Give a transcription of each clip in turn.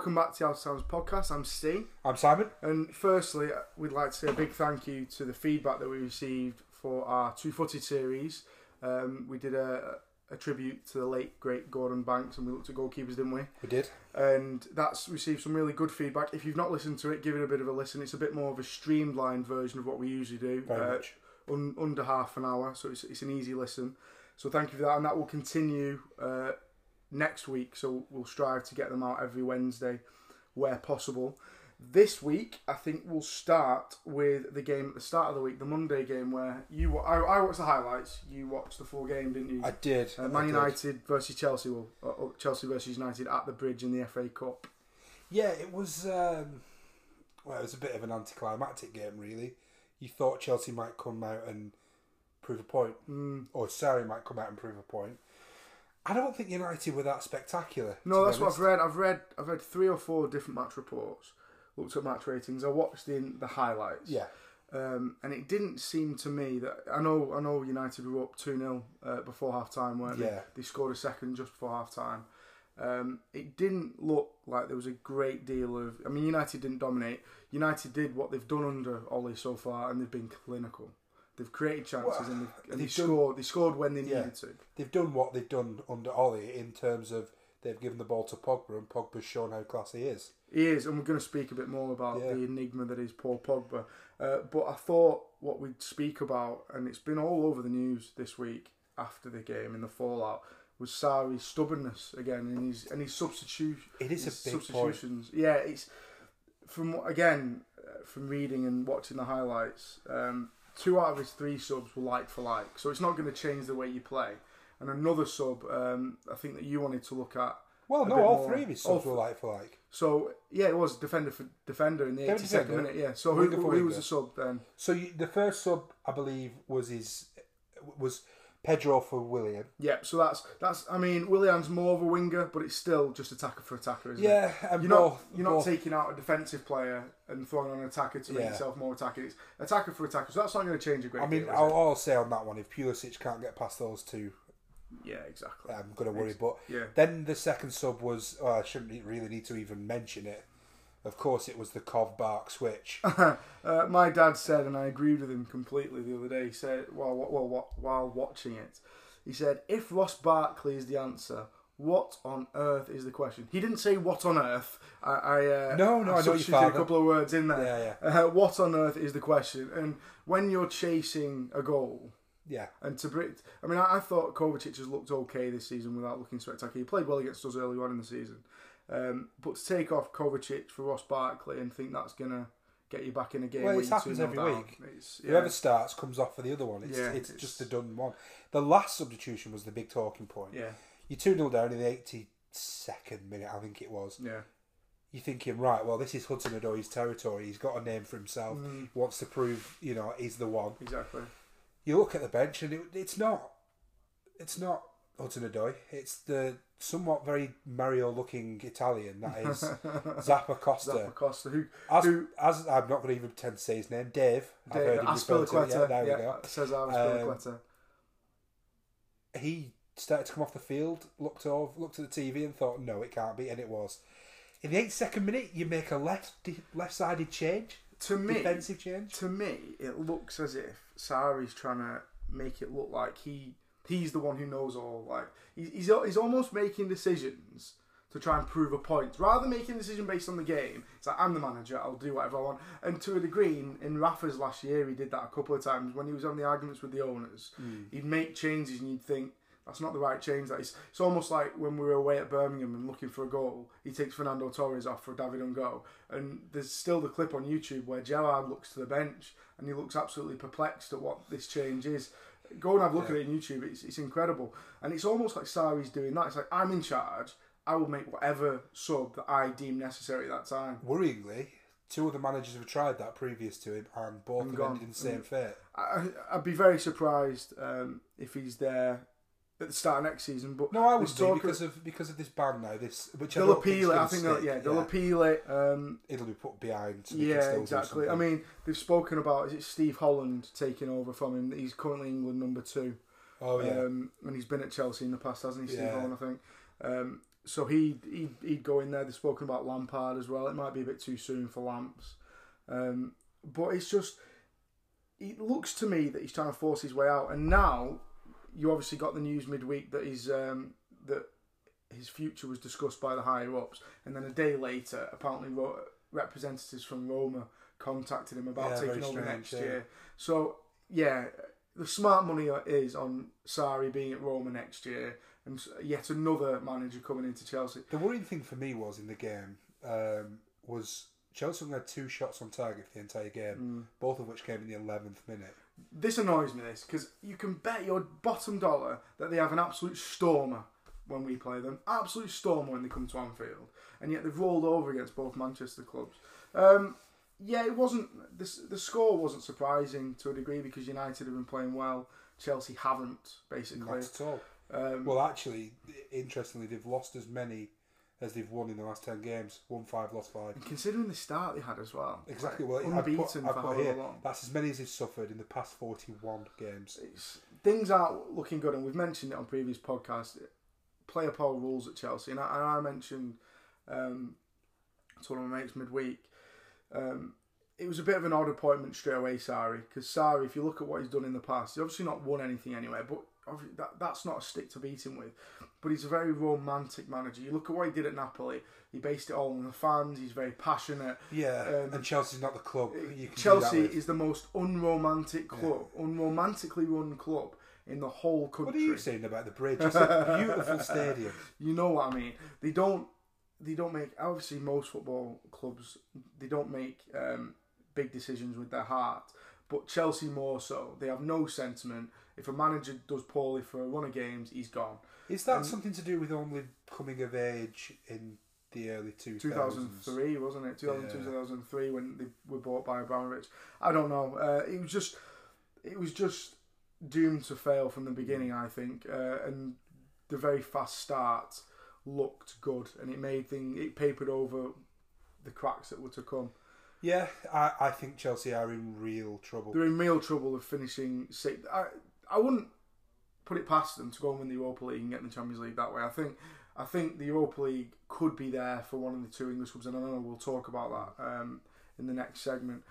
welcome back to the Sounds podcast. I'm Steve, I'm Simon. and firstly, we'd like to say a big thank you to the feedback that we received for our Two Footed series. Um, we did a, a tribute to the late great Gordon Banks, and we looked at goalkeepers, didn't we? We did. and that's received some really good feedback. If you've not listened to it, give it a bit of a listen. It's a bit more of a streamlined version of what we usually do, Very uh, much. un- under half an hour, so it's, it's an easy listen. So thank you for that, and that will continue uh, next week. So we'll strive to get them out every Wednesday where possible. This week, I think we'll start with the game at the start of the week, the Monday game, where you I, I watched the highlights. You watched the full game, didn't you? I did. Uh, I Man did. United versus Chelsea, well, uh, uh, Chelsea versus United at the Bridge in the FA Cup. Yeah, it was. Um, well, it was a bit of an anticlimactic game, really. You thought Chelsea might come out and prove a point, Mm. or Sarri might come out and prove a point. I don't think United were that spectacular. No, that's what. I've read. I've read. I've read three or four different match reports. Looked at match ratings. I watched in the highlights. Yeah, Um, and it didn't seem to me that I know. I know United were up two 0 uh, before half time, weren't Yeah. they? They scored a second just before half time. Um, it didn't look like there was a great deal of. I mean, United didn't dominate. United did what they've done under Ole so far, and they've been clinical. They've created chances Well, and, they've, and they they've done- scored. They scored when they Yeah. needed to. they've done what they've done under Ole in terms of they've given the ball to Pogba, and Pogba's shown how classy he is. He is, and we're going to speak a bit more about Yeah. the enigma that is Paul Pogba. Uh, but I thought what we'd speak about, and it's been all over the news this week after the game in the fallout, was Sarri's stubbornness again and his and his substitution. It is a big point. substitutions. Yeah, it's from again uh, from reading and watching the highlights. Um, two out of his three subs were like for like, so it's not going to change the way you play. And another sub, um, I think that you wanted to look at. Well, no, all more. three of his subs were like for like. So yeah, it was defender for defender in the eighty second minute. Yeah. So who, Winger who was the sub then? So you, the first sub, I believe, was his was Pedro for Willian. Yep. So that's that's. I mean, Willian's more of a winger, but it's still just attacker for attacker, isn't it? Yeah, You're not you're not taking out a defensive player and throwing on an attacker to make Yeah. yourself more attacking. It's attacker for attacker. So that's not going to change a great I mean, deal. I'll. I'll say on that one, if Pulisic can't get past those two, yeah, exactly. I'm going to worry. But Yeah. then the second sub was, oh, I shouldn't really need to even mention it. Of course, it was the Cov Bark switch. uh, my dad said, and I agreed with him completely the other day. He said, while while while, watching it, he said, "If Ross Barkley is the answer, what on earth is the question?" He didn't say what on earth. I, I uh, No, no, I know your a couple of words in there. Yeah, Uh, what on earth is the question? And when you're chasing a goal. yeah, And to bring, I mean, I, I thought Kovacic has looked okay this season without looking spectacular. He played well against us early on in the season, um, but to take off Kovacic for Ross Barkley and think that's gonna get you back in a game. Well, it happens every down, week. It's, yeah. whoever starts comes off for the other one. It's, Yeah, it's, it's- just a done one. The last substitution was the big talking point. yeah, You're 2 0 down in the 82nd minute, I think it was. yeah, You're thinking, right, well, this is Hudson Odoi's territory. He's got a name for himself. Mm. He wants to prove, you know, he's the one. exactly. You look at the bench and it, it's not. It's not Odoi. It's the somewhat very Mario-looking Italian that is Zappacosta. Zappa Costa, who, As, who as I'm not going to even pretend to say his name, Dave. I've heard him to. Yeah, Azpilicueta, there yeah, we go. says Um, Azpilicueta. He started to come off the field, looked over, looked at the TV, and thought, "No, it can't be," and it was. In the eight second minute, you make a left left sided change, To me, defensive change. to me, it looks as if Sarri's trying to make it look like he he's the one who knows all. Like he's he's, he's almost making decisions to try and prove a point, rather than making a decision based on the game. It's like I'm the manager, I'll do whatever I want. And to a degree, in, in Rafa's last year, he did that a couple of times when he was on the arguments with the owners. Hmm. He'd make changes, and you'd think. That's not the right change. That is, it's almost like when we were away at Birmingham and looking for a goal. He takes Fernando Torres off for David N'Gog, and there's still the clip on YouTube where Gerrard looks to the bench and he looks absolutely perplexed at what this change is. Go and have a look Yeah. at it on YouTube. It's, it's incredible, and it's almost like Sarri's doing that. It's like I'm in charge. I will make whatever sub that I deem necessary at that time. Worryingly, two other managers have tried that previous to him, and both And have gone. ended in the same fate. I, I'd be very surprised um, if he's there at the start of next season. But No, I would be because of because of this ban now. This which I think they'll don't appeal it. I think they'll, yeah, they'll appeal it. Um, It'll be put behind. So yeah, still exactly. I mean, they've spoken about is it Steve Holland taking over from him? He's currently England number two. oh yeah, Um, and he's been at Chelsea in the past, hasn't he, Steve Yeah. Holland? I think. Um, so he he'd, he'd go in there. They've spoken about Lampard as well. It might be a bit too soon for Lamps, um, but it's just it looks to me that he's trying to force his way out. And now you obviously got the news midweek that he's um, that his future was discussed by the higher ups, and then a day later, apparently Ro- representatives from Roma contacted him about Yeah, taking over next yeah. year. So yeah, the smart money is on Sarri being at Roma next year, and yet another manager coming into Chelsea. The worrying thing for me was in the game um, was Chelsea had two shots on target for the entire game, Mm. both of which came in the eleventh minute. This annoys me, this because you can bet your bottom dollar that they have an absolute stormer when we play them, absolute stormer when they come to Anfield, and yet they've rolled over against both Manchester clubs. Um, yeah, it wasn't the the score wasn't surprising to a degree because United have been playing well, Chelsea haven't basically. Not at all. Um, Well, actually, interestingly, they've lost as many as they've won in the last ten games. Won five, lost five. and considering the start they had as well, Exactly. Well, I've unbeaten put, I've for put here. long. That's as many as they've suffered in the past forty-one games. it's, things aren't looking good, and we've mentioned it on previous podcasts. Player power rules at Chelsea, and I, and I mentioned um, to one of my mates midweek. Um, it was a bit of an odd appointment straight away, Sarri, because Sarri, if you look at what he's done in the past, he's obviously not won anything anywhere, but that, that's not a stick to beat him with. But he's a very romantic manager. You look at what he did at Napoli; he based it all on the fans. He's very passionate. Yeah, Um, and Chelsea's not the club. You can Chelsea do that with. is the most unromantic club, unromantically run club in the whole country. What are you saying about the bridge? It's a beautiful stadium. You know what I mean? They don't. They don't make. Obviously, most football clubs they don't make um, big decisions with their heart. But Chelsea more so. They have no sentiment. If a manager does poorly for a run of games, he's gone. Is that something to do with only coming of age in the early 2000s? 2003, wasn't it? 2002, Yeah. 2003 when they were bought by Abramovich. I don't know. Uh, it was just, it was just doomed to fail from the beginning. I think, uh, and the very fast start looked good, and it made thing it papered over the cracks that were to come. Yeah, I, I think Chelsea are in real trouble. They're in real trouble of finishing sixth. I, wouldn't put it past them to go and win the Europa League and get in the Champions League that way. I think I think the Europa League could be there for one of the two English clubs, and I know we'll talk about that um, in the next segment.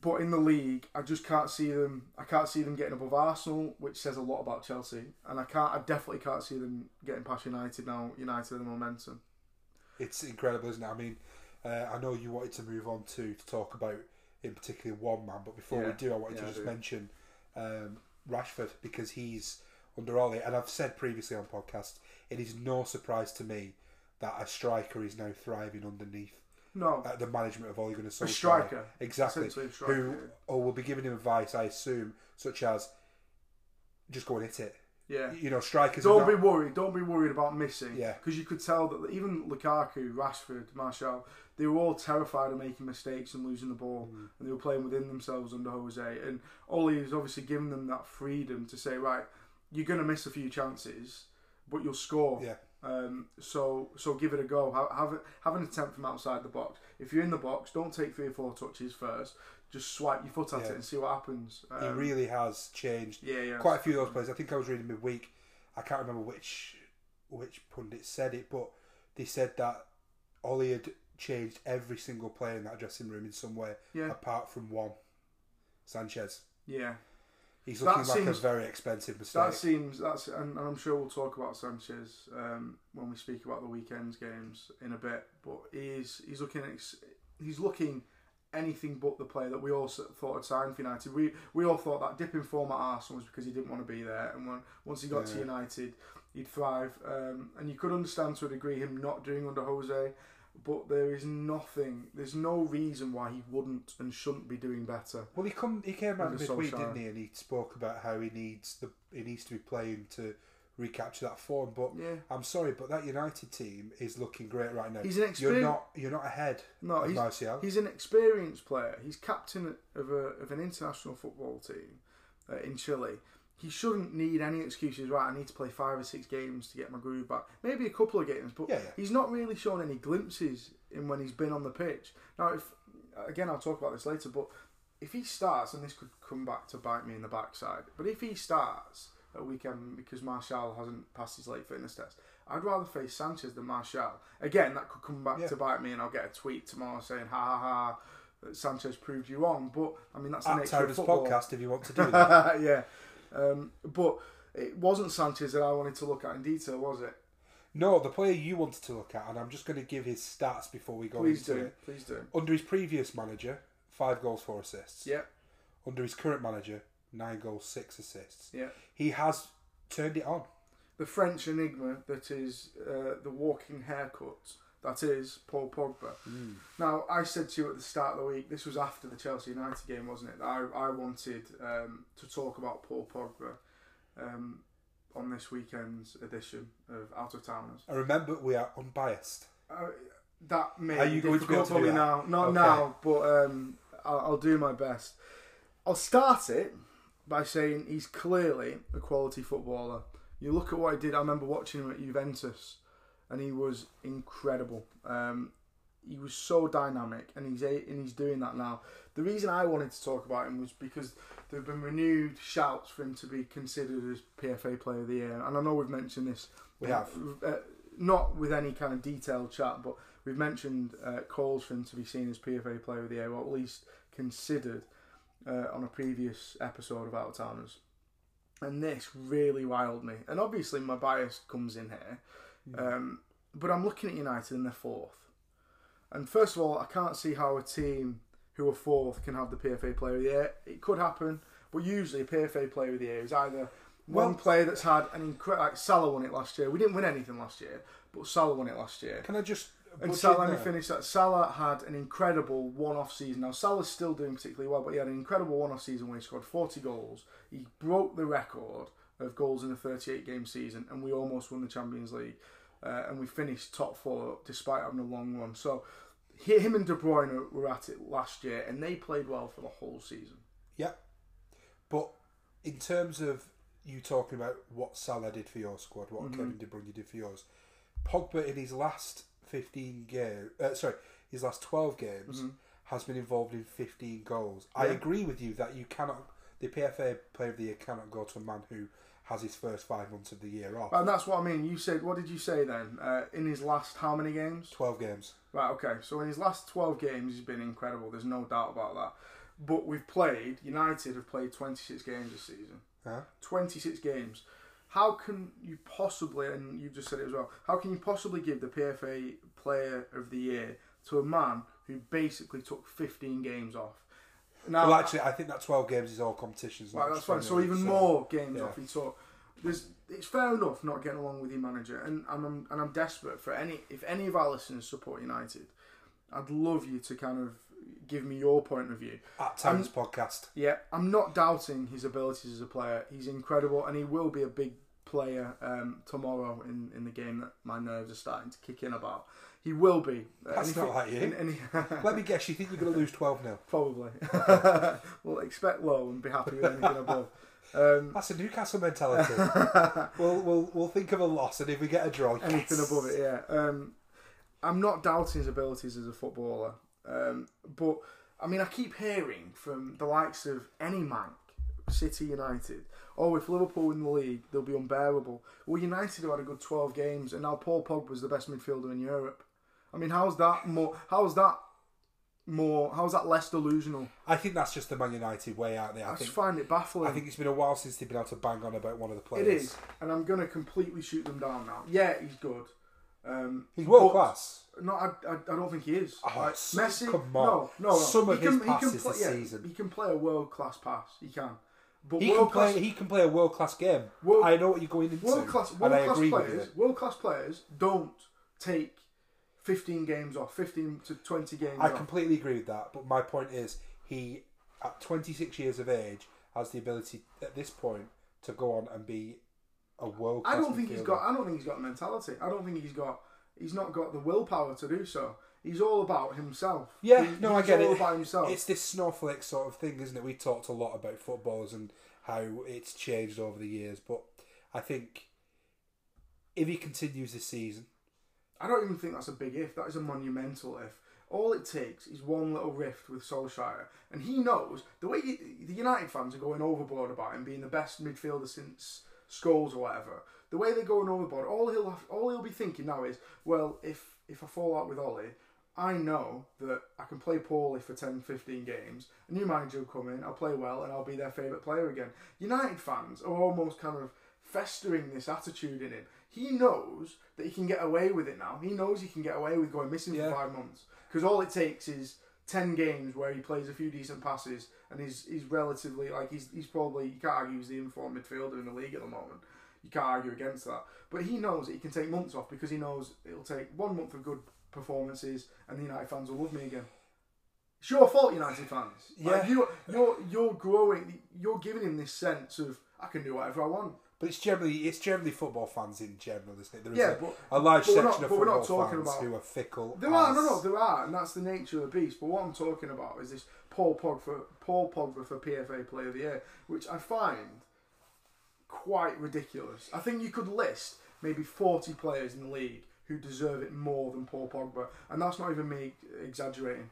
But in the league, I just can't see them. I can't see them getting above Arsenal, which says a lot about Chelsea, and I can't. I definitely can't see them getting past United now. United the momentum. It's incredible, isn't it? I mean, uh, I know you wanted to move on to, to talk about, in particular, one man, but before we do, I wanted Yeah, to just mention um, Rashford because he's under Ole, and I've said previously on podcast, it is no surprise to me that a striker is now thriving underneath No, uh, the management of Ole Gunnar Solskjaer. a striker, exactly. striker. Who or will be giving him advice, I assume, such as just go and hit it. yeah. You know, strikers. Don't not- be worried. Don't be worried about missing. Yeah. Because you could tell that even Lukaku, Rashford, Martial, they were all terrified of making mistakes and losing the ball, Mm. and they were playing within themselves under Jose. And Ole is obviously giving them that freedom to say, right, you're going to miss a few chances, but you'll score. Yeah. Um, so so give it a go. Have, have have an attempt from outside the box. If you're in the box, don't take three or four touches first. Just swipe your foot at Yeah. it and see what happens. He Um, really has changed yeah, yeah. quite a few of those players. I think I was reading midweek. I can't remember which which pundit said it, but they said that Ole had changed every single player in that dressing room in some way, Yeah. apart from one, Sanchez. Yeah. He's That looking like seems- a very expensive mistake. That seems that's, and, I'm sure we'll talk about Sanchez um, when we speak about the weekend's games in a bit. But he's he's looking he's looking anything but the player that we all thought had signed for United. We we all thought that dipping in form at Arsenal was because he didn't want to be there, and when once he got to United, he'd thrive. Um, and you could understand to a degree him not doing under Jose. But there is nothing. There's no reason why he wouldn't and shouldn't be doing better. well, he come he came out midweek, didn't he? And he spoke about how he needs the he needs to be playing to recapture that form. But Yeah. I'm sorry, but that United team is looking great right now. He's an You're not you're not ahead No, of he's, Martial. He's an experienced player. He's captain of a of an international football team uh, in Chile. He shouldn't need any excuses. Right, I need to play five or six games to get my groove back. Maybe a couple of games, but Yeah, yeah. he's not really shown any glimpses in when he's been on the pitch. Now, if again, I'll talk about this later, but if he starts, and this could come back to bite me in the backside, but if he starts at weekend because Martial hasn't passed his late fitness test, I'd rather face Sanchez than Martial. Again, that could come back Yeah. to bite me, and I'll get a tweet tomorrow saying, "Ha ha ha." Sanchez proved you wrong, but I mean that's the At nature of football. podcast, if you want to do that. yeah, um, but it wasn't Sanchez that I wanted to look at in detail, was it? no, the player you wanted to look at, and I'm just going to give his stats before we go Please into do, it. please do. Under his previous manager, five goals, four assists. Yeah, Under his current manager, nine goals, six assists. yeah. He has turned it on. The French enigma that is uh, the walking haircut. That is Paul Pogba. Now, I said to you at the start of the week, this was after the Chelsea United game, wasn't it? that I, I wanted um, to talk about Paul Pogba um, on this weekend's edition of Out of Towners. And remember, we are unbiased. Uh, that may Are you going to be able to do that? now. Not Okay. now, but um, I'll, I'll do my best. I'll start it by saying he's clearly a quality footballer. You look at what he did. I remember watching him at Juventus, and he was incredible. Um, he was so dynamic, and he's a, and he's doing that now. The reason I wanted to talk about him was because there have been renewed shouts for him to be considered as PFA Player of the Year, and I know we've mentioned this. We have. uh, not with any kind of detailed chat, but we've mentioned uh, calls for him to be seen as PFA Player of the Year, or at least considered uh, on a previous episode of Out of Towners. And this really riled me. And obviously, my bias comes in here. Um, but I'm looking at United and they're fourth. And first of all, I can't see how a team who are fourth can have the PFA Player of the Year. It could happen, but usually a PFA Player of the Year is either one Well- player that's had an incredible. Like Salah won it last year. We didn't win anything last year, but Salah won it last year. Can I just. And Salah, let me finish that. Salah had an incredible one-off season. Now Salah's still doing particularly well, but he had an incredible one-off season where he scored 40 goals. He broke the record of goals in a 38-game season, and we almost won the Champions League. Uh, and we finished top four despite having a long run. So he- him and De Bruyne were at it last year, and they played well for the whole season. Yeah. But in terms of you talking about what Salah did for your squad, what Kevin De Bruyne did for yours, Pogba in his last 15 games, uh, sorry, his last 12 games, has been involved in 15 goals. I agree with you that you cannot, the PFA Player of the Year cannot go to a man who has his first five months of the year off. And that's what I mean. You said, what did you say then? Uh, in his last how many games? 12 games. Right, okay. So in his last 12 games, he's been incredible. There's no doubt about that. But we've played, United have played 26 games this season. Huh? 26 games. How can you possibly, and you've just said it as well, how can you possibly give the PFA Player of the Year to a man who basically took 15 games off? Now, well, actually, I think that 12 games is all competitions. Right, that's fine. So even League, more games yeah. off took. There's, it's fair enough not getting along with your manager, and I'm, I'm and I'm desperate for any if any of our listeners support United, I'd love you to kind of give me your point of view. At Times Podcast. Yeah, I'm not doubting his abilities as a player. He's incredible, and he will be a big player um, tomorrow in, in the game that my nerves are starting to kick in about. He will be. That's not like you. Let me guess, you think you're going to lose 12 0? Probably. we'll expect low and be happy with anything above. Um, That's a Newcastle mentality. we'll, we'll we'll think of a loss, and if we get a draw, anything yes. above it, yeah. Um, I'm not doubting his abilities as a footballer, um, but I mean, I keep hearing from the likes of any Mank, City United, oh, if Liverpool win the league, they'll be unbearable. Well, United have had a good 12 games, and now Paul Pogba's the best midfielder in Europe. I mean, how's that more? How's that more? How's that less delusional? I think that's just the Man United way out there. I I think just find it baffling. I think it's been a while since they've been able to bang on about one of the players. is, and I'm going to completely shoot them down now. Yeah, he's good. Um, He's world class. No, I, I, I don't think he is. Oh, Like, Messi, come on. no, no, no. Some of he his can, he can passes play, this yeah, season. He can play a world class pass. He can, but He can play. class, He can play a world class game. World- I know what you're going into, world class, world class players, world class players don't take fifteen games off, fifteen to twenty games I off. completely agree with that. But my point is, he at 26 years of age has the ability at this point to go on and be a world. I don't think he's got. I don't think he's got mentality. I don't think he's got. He's not got the willpower to do so. He's all about himself. Yeah, He- no, I get all it. about himself. It's this snowflake sort of thing, isn't it? We talked a lot about footballers and how it's changed over the years, but I think if he continues this season, I don't even think that's a big if. That is a monumental if. All it takes is one little rift with Solskjaer, and he knows the way he, the United fans are going overboard about him being the best midfielder since Scholes or whatever, the way they're going overboard, all he'll have, all he'll be thinking now is, well, if if I fall out with Ole, I know that I can play poorly for 10, 15 games. A new manager will come in, I'll play well, and I'll be their favourite player again. United fans are almost kind of festering this attitude in him. He knows that he can get away with it now. He knows he can get away with going missing Yeah. for five months because all it takes is ten games where he plays a few decent passes and he's he's relatively like he's he's probably you can't argue he's the informed midfielder in the league at the moment. You can't argue against that. But he knows that he can take months off because he knows it'll take one month of good performances and the United fans will love me again. It's your fault, United fans. Like, Yeah. you you're you're growing. You're giving him this sense of I can do whatever I want. But it's generally it's generally football fans in general, isn't it? There is Yeah, a, but- a large section not- of but we're not football talking fans about- who are fickle. There are, no, no, there are, and that's the nature of the beast. But what I'm talking about is this Paul Pogba, Paul Pogba for PFA Player of the Year, which I find quite ridiculous. I think you could list maybe 40 players in the league who deserve it more than Paul Pogba, and that's not even me exaggerating.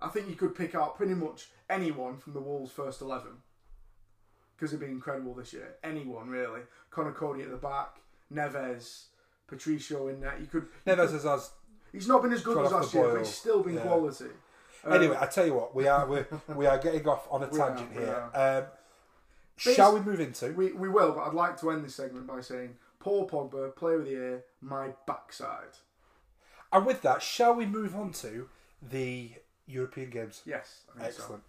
I think you could pick out pretty much anyone from the Wolves' first 11 because they've been incredible this year. Anyone really. Conor Coady at the back, Neves, Patricio in net. You could. Neves has, He's not been as good as last year, but he's still been Yeah. quality. Um, Anyway, I tell you what, we are we we are getting off on a are, tangent we here. Um, shall we move into? we we will, but I'd like to end this segment by saying Paul Pogba, play with the Year, my backside. And with that, shall we move on to the European Games? Yes, think so.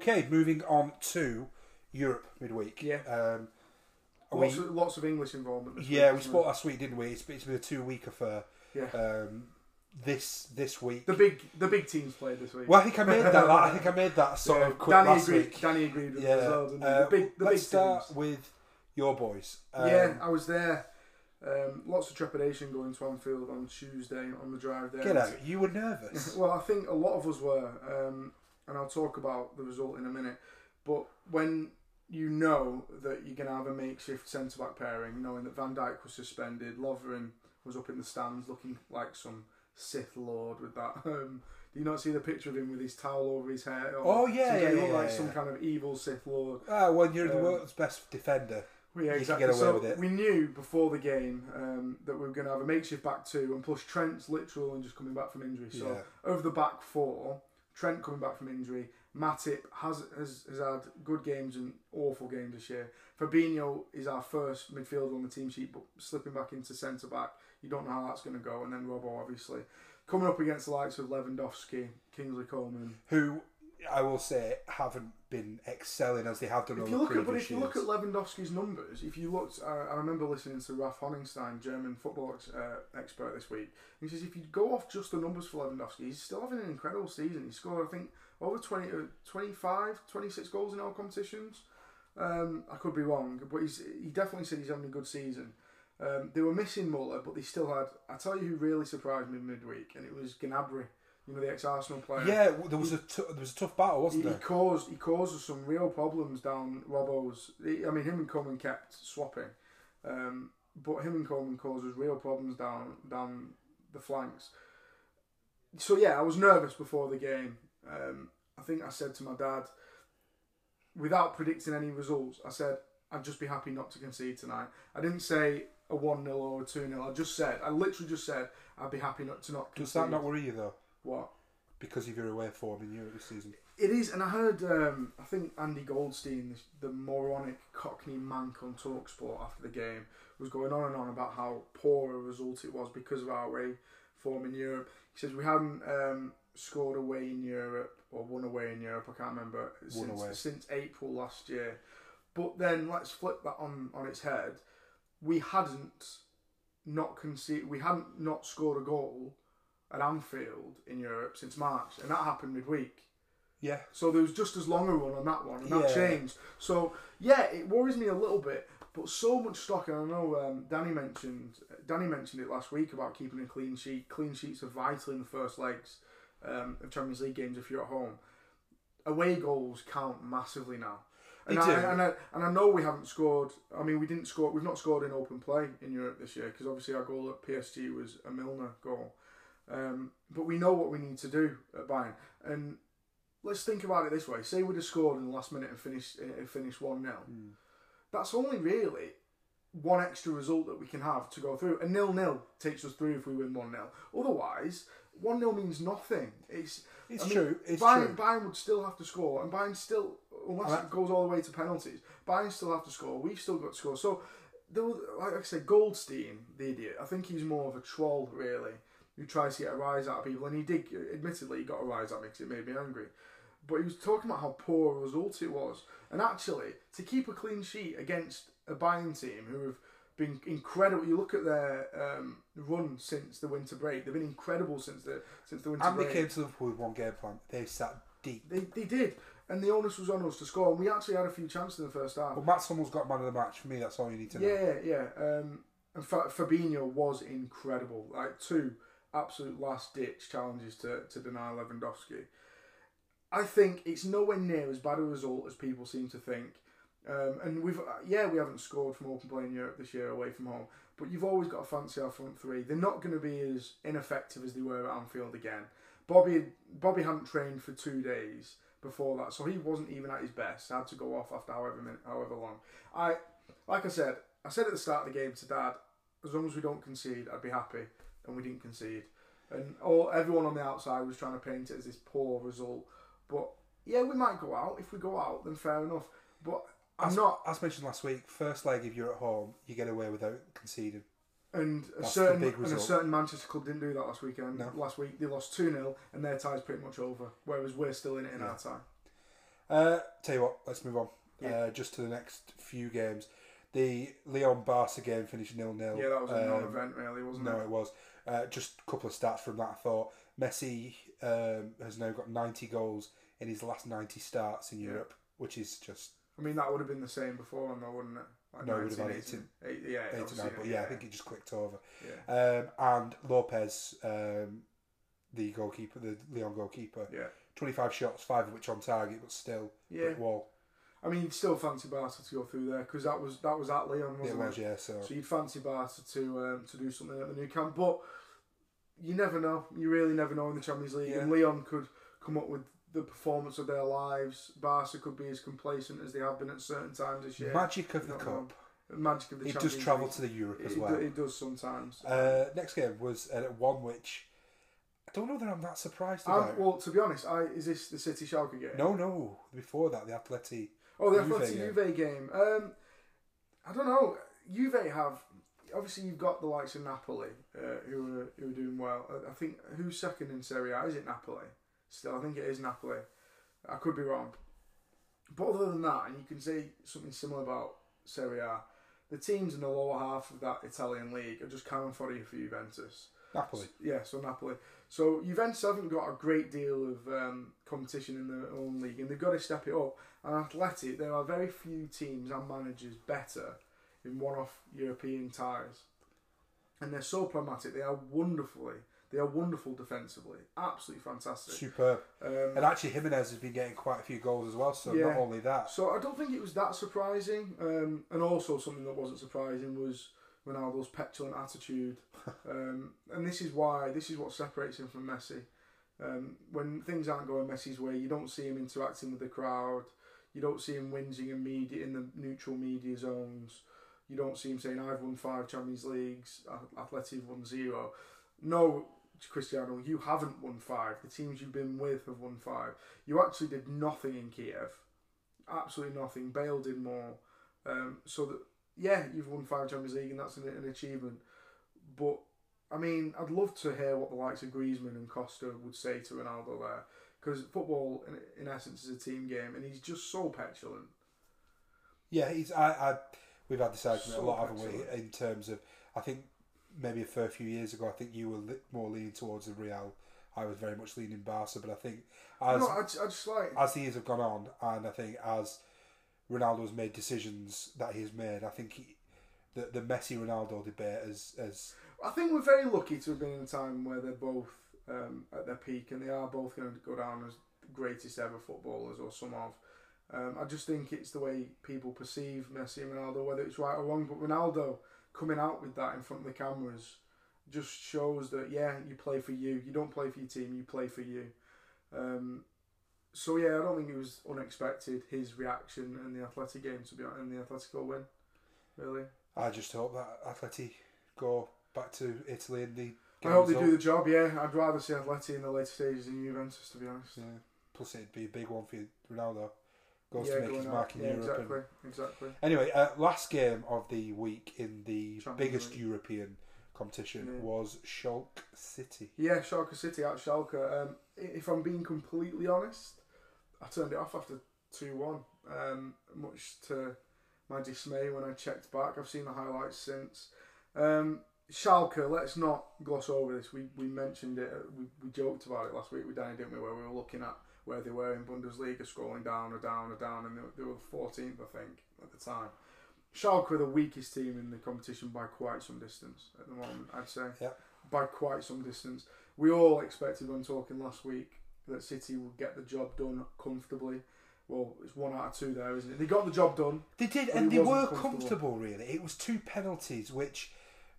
Okay, moving on to Europe midweek. Yeah. Um, Lots, we, of, lots of English involvement. yeah, week, we spoke last week, didn't we? It's, it's been a two-week affair. Yeah. Um, this this week. the big the big teams played this week. well, I think I made that. I think I made that sort Yeah, of quick Danny last agreed. week. Danny agreed with Yeah. it as well. Didn't? Uh, the big the let's big start teams. with your boys. Um, yeah, I was there. Um, lots of trepidation going to Anfield on Tuesday on the drive there. Get out. You were nervous. Well, I think a lot of us were, um, and I'll talk about the result in a minute. But when you know that you're going to have a makeshift centre back pairing, knowing that Van Dijk was suspended, Lovren was up in the stands looking like some Sith Lord with that. Um, do you not see the picture of him with his towel over his hair? Oh, yeah, yeah, yeah, like yeah, some kind of evil Sith Lord. Ah, when you're the Um, world's best defender. Well, yeah, You can exactly. get away so with it. we knew before the game um, that we were going to have a makeshift back two, and plus Trent's literal and just coming back from injury. So Yeah. of the back four, Trent coming back from injury, Matip has, has has had good games and awful games this year. Fabinho is our first midfielder on the team sheet, but slipping back into centre back, you don't know how that's going to go. And then Robbo, obviously, coming up against the likes of Lewandowski, Kingsley Coman. Who I will say haven't been excelling as they have done If over you look at, but if you look at. Lewandowski's numbers, if you looked, uh, I remember listening to Ralph Honigstein, German football ex- uh, expert this week. He says if you go off just the numbers for Lewandowski, he's still having an incredible season. He scored, I think, over 20, uh, 25, 26 goals in all competitions. Um, I could be wrong, but he's he definitely said he's having a good season. Um, they were missing Muller, but they still had. I tell you who really surprised me midweek, and it was Gnabry, you know the ex-Arsenal player. yeah, there was a t- there was a tough battle, He, wasn't he there? caused he caused us some real problems down Robbo's. he- I mean, him and Coman kept swapping, um, but him and Coman caused us real problems down down the flanks. So yeah, I was nervous before the game. Um, I think I said to my dad, without predicting any results, I said I'd just be happy not to concede tonight. I didn't say a one 0 or a two 0 I just said I literally just said I'd be happy not to not Concede. Does that not worry you though? What? Because of your away form in Europe this season. It is, and I heard, um, I think Andy Goldstein, this, the moronic Cockney mank on Talksport after the game, was going on and on about how poor a result it was because of our away form in Europe. He says we haven't um, scored away in Europe or won away in Europe. I can't remember since, since April last year. But then let's flip that on on its head. We hadn't not conceded. We hadn't not scored a goal at Anfield in Europe since March, and that happened midweek. Yeah. So there was just as long a run on that one, and that Yeah. changed. So yeah, it worries me a little bit, but so much stock. And I know um, Danny mentioned Danny mentioned it last week about keeping a clean sheet. Clean sheets are vital in the first legs um, of Champions League games if you're at home. Away goals count massively now. And They I, do. and I and I know we haven't scored. I mean, we didn't score. We've not scored in open play in Europe this year because obviously our goal at PSG was a Milner goal. Um, but we know what we need to do at Bayern. And let's think about it this way: say we'd have scored in the last minute and finished uh, finished one 0 That's only really one extra result that we can have to go through. A nil nil takes us through if we win one 0 Otherwise, one 0 means nothing. It's It's I mean, true. It's Bayern, true. Bayern would still have to score, and Bayern still, unless And it goes all the way to penalties, Bayern still have to score. We've still got to score. So, there was, like I said, Goldstein, the idiot. I think he's more of a troll, really, who tries to get a rise out of people, and he did. Admittedly, he got a rise out of me because it made me angry. But he was talking about how poor a result it was, and actually, to keep a clean sheet against a Bayern team who have been incredible. You look at their um, run since the winter break; they've been incredible since the since the winter break. And they came to Liverpool with one game plan. They sat deep. They, they did, and the onus was on us to score. And we actually had a few chances in the first half. But Matt Summer's got man of the match for me. That's all you need to know. Yeah, yeah. Um, and Fabinho was incredible. Like two absolute last ditch challenges to, to deny Lewandowski. I think it's nowhere near as bad a result as people seem to think. Um, and we've yeah we haven't scored from open play in Europe this year away from home, but you've always got to fancy our front three. They're not going to be as ineffective as they were at Anfield again. Bobby Bobby hadn't trained for two days before that, so he wasn't even at his best. Had to go off after however minute, however long. I like I said, I said at the start of the game to Dad, as long as we don't concede, I'd be happy, and we didn't concede. And all everyone on the outside was trying to paint it as this poor result, but yeah, we might go out. If we go out, then fair enough. But I'm As, not. as mentioned last week, first leg if you're at home, you get away without conceding. And a That's the certain and a certain Manchester club didn't do that last weekend. No. Last week they lost two 0 and their tie's pretty much over. Whereas we're still in it in Yeah. our tie. Uh, tell you what, let's move on. Yeah. Uh, just to the next few games. The Lyon Barca again finished nil nil. Yeah, that was a Um, non-event, really, wasn't No, it? it was. Uh, just a couple of stats from that. I thought Messi um, has now got 90 goals in his last 90 starts in Yeah. Europe, which is just I mean, that would have been the same before, though, wouldn't it? Like No, it would have 19, had 18, eight- yeah, 8 to obviously, 9. But yeah, I think it just clicked over. yeah, Um, and Lopes, um, the goalkeeper, the Lyon goalkeeper, yeah, 25 shots, five of which on target, but still yeah. brick wall. I mean, you'd still fancy Barca to go through there because that was that was at Lyon, wasn't it? was, yeah. So So you'd fancy Barca to um, to do something at the Nou Camp, but you never know. You really never know in the Champions League. And Lyon could come up with the performance of their lives. Barca could be as complacent as they have been at certain times this year. magic of the cup. Magic of the Cup. It Champions does travel League. to the Europe as It, well. it does sometimes. Uh, next game was uh, one which I don't know that I'm that surprised I'm- about. well, to be honest, I is this the City Schalke game? no, no. Before that, the Atleti. Oh, the Juve Atleti game. Juve game. Um, I don't know. Juve have obviously you've got the likes of Napoli uh, who are who are doing well. I, I think who's second in Serie A? Is it Napoli? Still, I think it is Napoli. I could be wrong. But other than that, and you can say something similar about Serie A, the teams in the lower half of that Italian league are just cannon fodder for Juventus. Napoli. Yeah, so Napoli. So Juventus haven't got a great deal of um, competition in their own league, and they've got to step it up. And Athletic, there are very few teams and managers better in one-off European ties, and they're so pragmatic. They are wonderfully, they are wonderful defensively, absolutely fantastic. Superb. Um, And actually, Giménez has been getting quite a few goals as well. So Yeah. not only that, So I don't think it was that surprising. Um, and also something that wasn't surprising was Ronaldo's petulant attitude. um, and this is why this is what separates him from Messi. Um, when things aren't going Messi's way, you don't see him interacting with the crowd. You don't see him whinging in media in the neutral media zones. You don't see him saying, "I've won five Champions Leagues. Atleti have won zero. No, Cristiano, you haven't won five. The teams you've been with have won five. You actually did nothing in Kiev absolutely nothing. Bale did more. Um, so that yeah, you've won five Champions League and that's an, an achievement. But I mean, I'd love to hear what the likes of Griezmann and Costa would say to Ronaldo there, because football in, in essence is a team game, and he's just so petulant. yeah, he's. I, I we've had this argument So a lot, haven't we? In terms of, I think maybe a fair few years ago, I think you were li- more leaning towards the Real. I was very much leaning Barca, but I think as no, I, I just like as the years have gone on, and I think as Ronaldo's made decisions that he's made, I think he, the the Messi Ronaldo debate has has I think we're very lucky to have been in a time where they're both um, at their peak and they are both going to go down as greatest ever footballers or some of. Um, I just think it's the way people perceive Messi and Ronaldo, whether it's right or wrong. But Ronaldo coming out with that in front of the cameras just shows that yeah, you play for you. You don't play for your team. You play for you. Um, so yeah, I don't think it was unexpected his reaction in the Athletic game to be honest, in the Atletico win. Really, I just hope that Atleti go back to Italy and they. I hope they do the job. Yeah, I'd rather see Atleti in the later stages than Juventus, to be honest. Yeah. Plus, it'd be a big one for Ronaldo. Goes yeah, to make his out. mark in yeah, Europe. and- Exactly, exactly. Anyway, uh, last game of the week in the Champions biggest League. European competition Yeah. was Schalke City. Yeah, Schalke City at Schalke. Um, if I'm being completely honest, I turned it off after 2 1, um, much to my dismay when I checked back. I've seen the highlights since. Um, Schalke, let's not gloss over this. We, we mentioned it, uh, we, we joked about it last week with Danny, didn't we, where we were looking at where they were in Bundesliga, scrolling down or down or down, and they, were- they were 14th, I think, at the time. Schalke are the weakest team in the competition by quite some distance at the moment, I'd say. Yeah. By quite some distance. We all expected when talking last week that City would get the job done comfortably. Well, it's one out of two there, isn't it? They got the job done. They did, and they were comfortable. comfortable. really. It was two penalties, which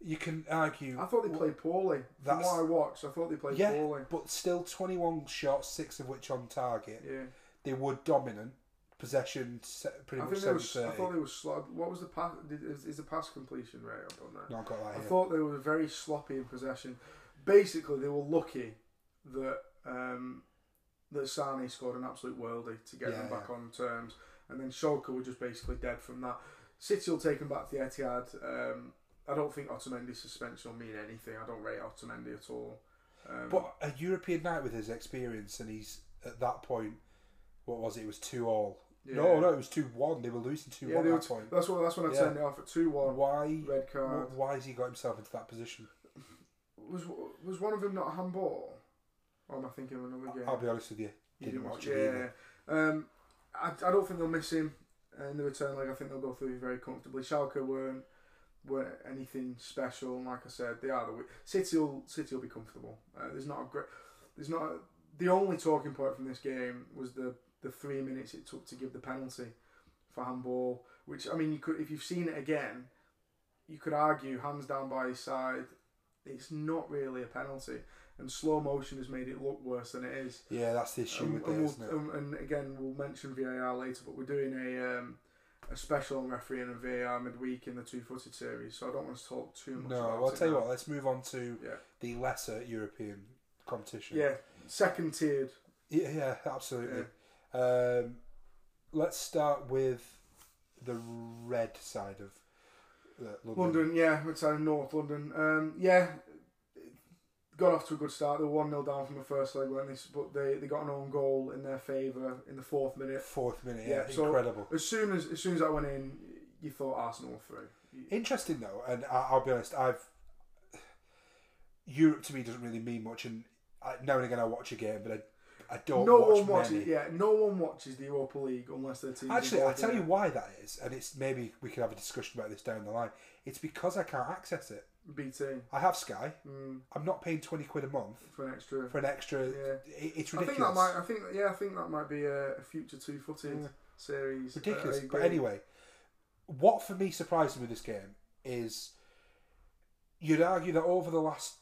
you can argue. I thought they played poorly. From That's- what I watched, I thought they played yeah, poorly. but still 21 shots, six of which on target. Yeah. They were dominant. Possession pretty I much think was. I thought they were sloppy. What was the pass? Is, is the pass completion rate up on that? Not got that I here. thought they were very sloppy in possession. Basically, they were lucky that um, that Sane scored an absolute worldie to get them Yeah, back on terms, and then Schalke were just basically dead from that. City will take them back to the Etihad. Um, I don't think Otamendi's suspension will mean anything. I don't rate Otamendi at all. Um, But a European night with his experience, and he's at that point. What was it? It was two all. yeah. No, no, it was two one. They were losing two Yeah, one at that point. that's what. That's when I Yeah. turned it off at two one. Why? Red card. Why has he got himself into that position? Was was one of them not a handball? Or am I thinking of another game? I'll be honest with you. You Didn't watch yeah. it either. Um, I, I don't think they'll miss him in the return leg. I think they'll go through very comfortably. Schalke weren't weren't anything special. And like I said, they are the weak. City will City will be comfortable. Uh, there's not a great. There's not a, the only talking point from this game was the the three minutes it took to give the penalty for handball. Which I mean, you could if you've seen it again, you could argue hands down by his side. It's not really a penalty, and slow motion has made it look worse than it is. Yeah, that's the issue Um, with and, it, we'll, isn't it? um, and again, we'll mention VAR later, but we're doing a um, a special on refereeing and VAR midweek in the two footed series, so I don't want to talk too much No, about well, I'll tell you what. Let's move on to Yeah, the lesser European competition. yeah, second tiered. yeah, yeah absolutely. Um, let's start with the red side of uh, London. London, yeah, it's out of North London. Um, yeah, got off to a good start. They were 1 0 down from the first leg, weren't they? But they, they got an own goal in their favour in the fourth minute. Fourth minute, yeah, Yeah, so- incredible. As soon as as soon as that went in, you thought Arsenal were through. Interesting though, and I, I'll be honest, I've Europe to me doesn't really mean much, and I, now and again I watch a game, but I, I don't no watch one watches. many. Yeah, no one watches the Europa League unless their team. Actually, I'll tell you why that is, and it's maybe we can have a discussion about this down the line. It's because I can't access it. BT I have Sky. mm, I'm not paying twenty quid a month for an extra. for an extra. Yeah. it- it's I think that might. I think yeah. I think that might be a, a future two-footed Yeah. series. ridiculous. Uh, but anyway, what for me surprised me with this game is you'd argue that over the last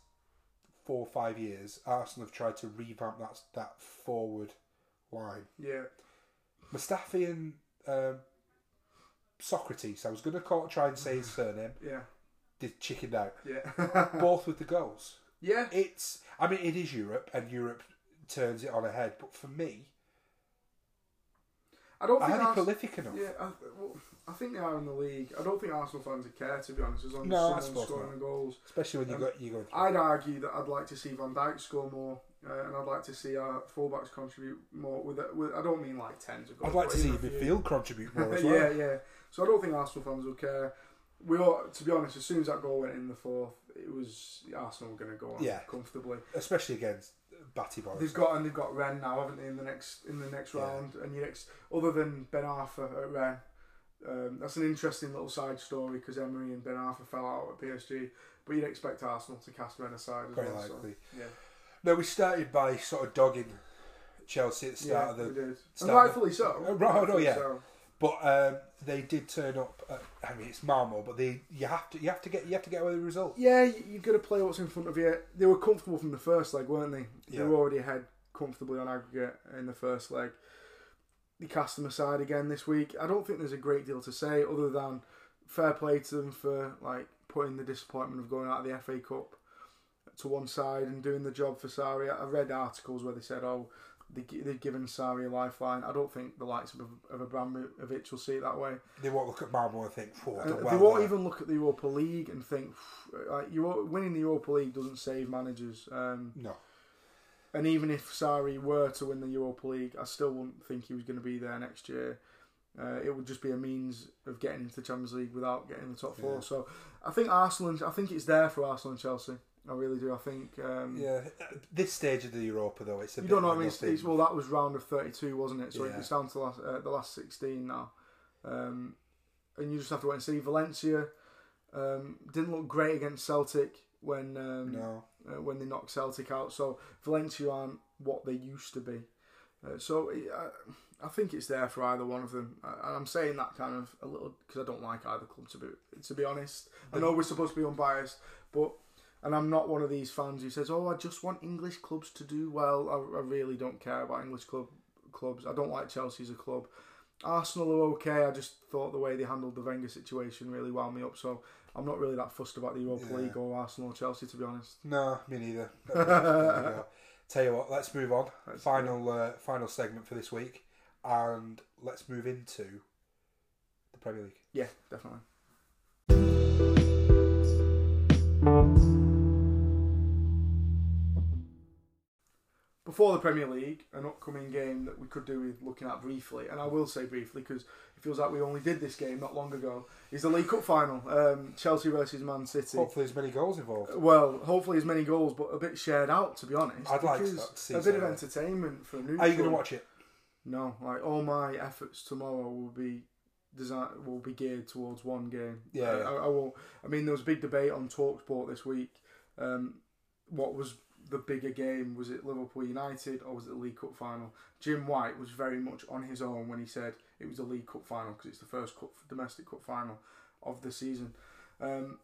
four or five years, Arsenal have tried to revamp that that forward line. Yeah, Mustafi and um, Sokratis. I was going to call try and say his surname. yeah, Did chicken out. yeah, Both with the goals. yeah. It's. I mean, it is Europe, and Europe turns it on ahead. But for me, I don't I think. had it Ars- prolific enough. yeah, I, well, I think they are in the league. I don't think Arsenal fans would care to be honest, as long as No, I someone's scoring not. the goals. Especially when you Um, got you go. I'd argue that I'd like to see Van Dijk score more, uh, and I'd like to see our fullbacks contribute more. With, with I don't mean like tens of goals. I'd like to see midfield contribute more as well. yeah, yeah. So I don't think Arsenal fans will care. We all, to be honest, as soon as that goal went in the fourth, it was Arsenal were going to go on Yeah. comfortably. especially against Batty Boys. They've got and they've got Rennes now, haven't they? In the next in the next Yeah. round, and you next other than Ben Arfa at Rennes, um, that's an interesting little side story because Emery and Ben Arfa fell out at PSG. But you'd expect Arsenal to cast Rennes aside as very well. so, likely. yeah, No, we started by sort of dogging Chelsea at the start yeah, of the. we did, and rightfully so. Uh, right, oh, no, yeah. so. But um, they did turn up. At, I mean, it's Malmo, but they you have to you have to get you have to get away with the result. Yeah, you, you've got to play what's in front of you. They were comfortable from the first leg, weren't they? They Yeah. were already ahead comfortably on aggregate in the first leg. They cast them aside again this week. I don't think there's a great deal to say other than fair play to them for like putting the disappointment of going out of the FA Cup to one side and doing the job for Sarri. I read articles where they said, "Oh, they, they've given Sarri a lifeline." I don't think the likes of, of Abramovich will see it that way. They won't look at Malmo and think, "Whoa, Uh, done they won't there." even look at the Europa League and think like Euro- winning the Europa League doesn't save managers. Um, No, and even if Sarri were to win the Europa League, I still wouldn't think he was going to be there next year. Uh, it would just be a means of getting into the Champions League without getting the top four. Yeah. So I think Arsenal. I think it's there for Arsenal and Chelsea. I really do. I think. Um, yeah. This stage of the Europa, though, it's a You bit don't know I mean. It's, it's, well, that was round of thirty-two, wasn't it? So Yeah. it's down to the last, uh, the last sixteen now, um, and you just have to wait and see. Valencia um, didn't look great against Celtic when um, no, uh, when they knocked Celtic out. So Valencia aren't what they used to be. Uh, so it, I, I think it's there for either one of them. And I'm saying that kind of a little because I don't like either club to be to be honest. I know we're supposed to be unbiased, but and I'm not one of these fans who says, "Oh, I just want English clubs to do well." I, I really don't care about English club clubs. I don't like Chelsea as a club. Arsenal are okay. I just thought the way they handled the Wenger situation really wound me up. So I'm not really that fussed about the Europa Yeah. League or Arsenal or Chelsea, to be honest. no, me neither. Tell you what, let's move on. Let's final uh, final segment for this week, and let's move into the Premier League. Yeah, definitely. Before the Premier League, an upcoming game that we could do with looking at briefly, and I will say briefly because it feels like we only did this game not long ago, is the League Cup final, um, Chelsea versus Man City. Hopefully, there's many goals involved. Well, hopefully as many goals, but a bit shared out, to be honest. I'd like to see a bit of entertainment for a new. Are you going to watch it? No, like all my efforts tomorrow will be design will be geared towards one game. Yeah, Uh, yeah. I, I won't. I mean, there was a big debate on Talksport this week. Um, what was the bigger game? Was it Liverpool United or was it the League Cup final? Jim White was very much on his own when he said it was the League Cup final because it's the first cup, domestic cup final of the season. Um,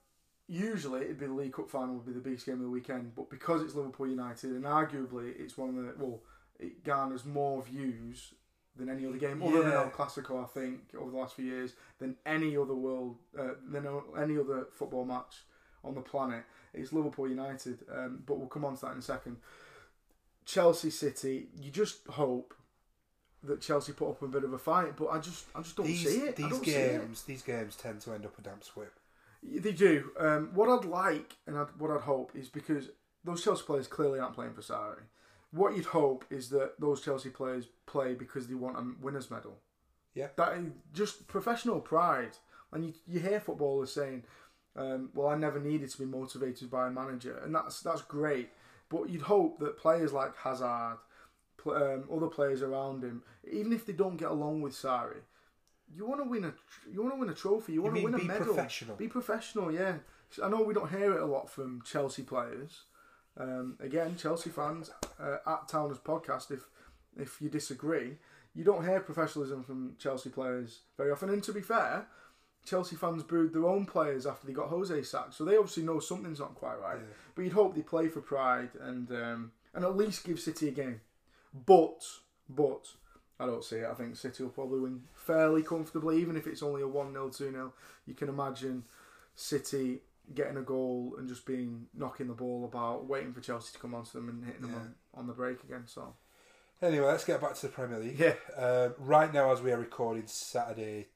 usually it'd be the League Cup final would be the biggest game of the weekend, but because it's Liverpool United and arguably it's one of the well, it garners more views than any other game other than El Clasico. I think over the last few years than any other world uh, than any other football match on the planet. It's Liverpool United, um, but we'll come on to that in a second. Chelsea City, you just hope that Chelsea put up a bit of a fight, but I just I just don't these see it. These see it. games, these games tend to end up a damp squib. They do. Um, what I'd like and I'd, what I'd hope is because those Chelsea players clearly aren't playing for Sarri. What you'd hope is that those Chelsea players play because they want a winners medal. Yeah. That is just professional pride. And you, you hear footballers saying, um, "Well, I never needed to be motivated by a manager," and that's that's great. But you'd hope that players like Hazard, um, other players around him, even if they don't get along with Sarri, you want to win a tr- you want to win a trophy. You You want to win a be medal. professional? Be professional, yeah. I know we don't hear it a lot from Chelsea players. Um, again, Chelsea fans uh, at Towners podcast. If if you disagree, you don't hear professionalism from Chelsea players very often. And to be fair, Chelsea fans booed their own players after they got Jose sacked, so they obviously know something's not quite right. Yeah. But you'd hope they play for pride and um, and at least give City a game. But but I don't see it. I think City will probably win fairly comfortably, even if it's only a 1 0, 2 0. You can imagine City getting a goal and just being knocking the ball about, waiting for Chelsea to come onto them and hitting them on, on the break again. So, Anyway, let's get back to the Premier League. yeah. Um, right now, as we are recording Saturday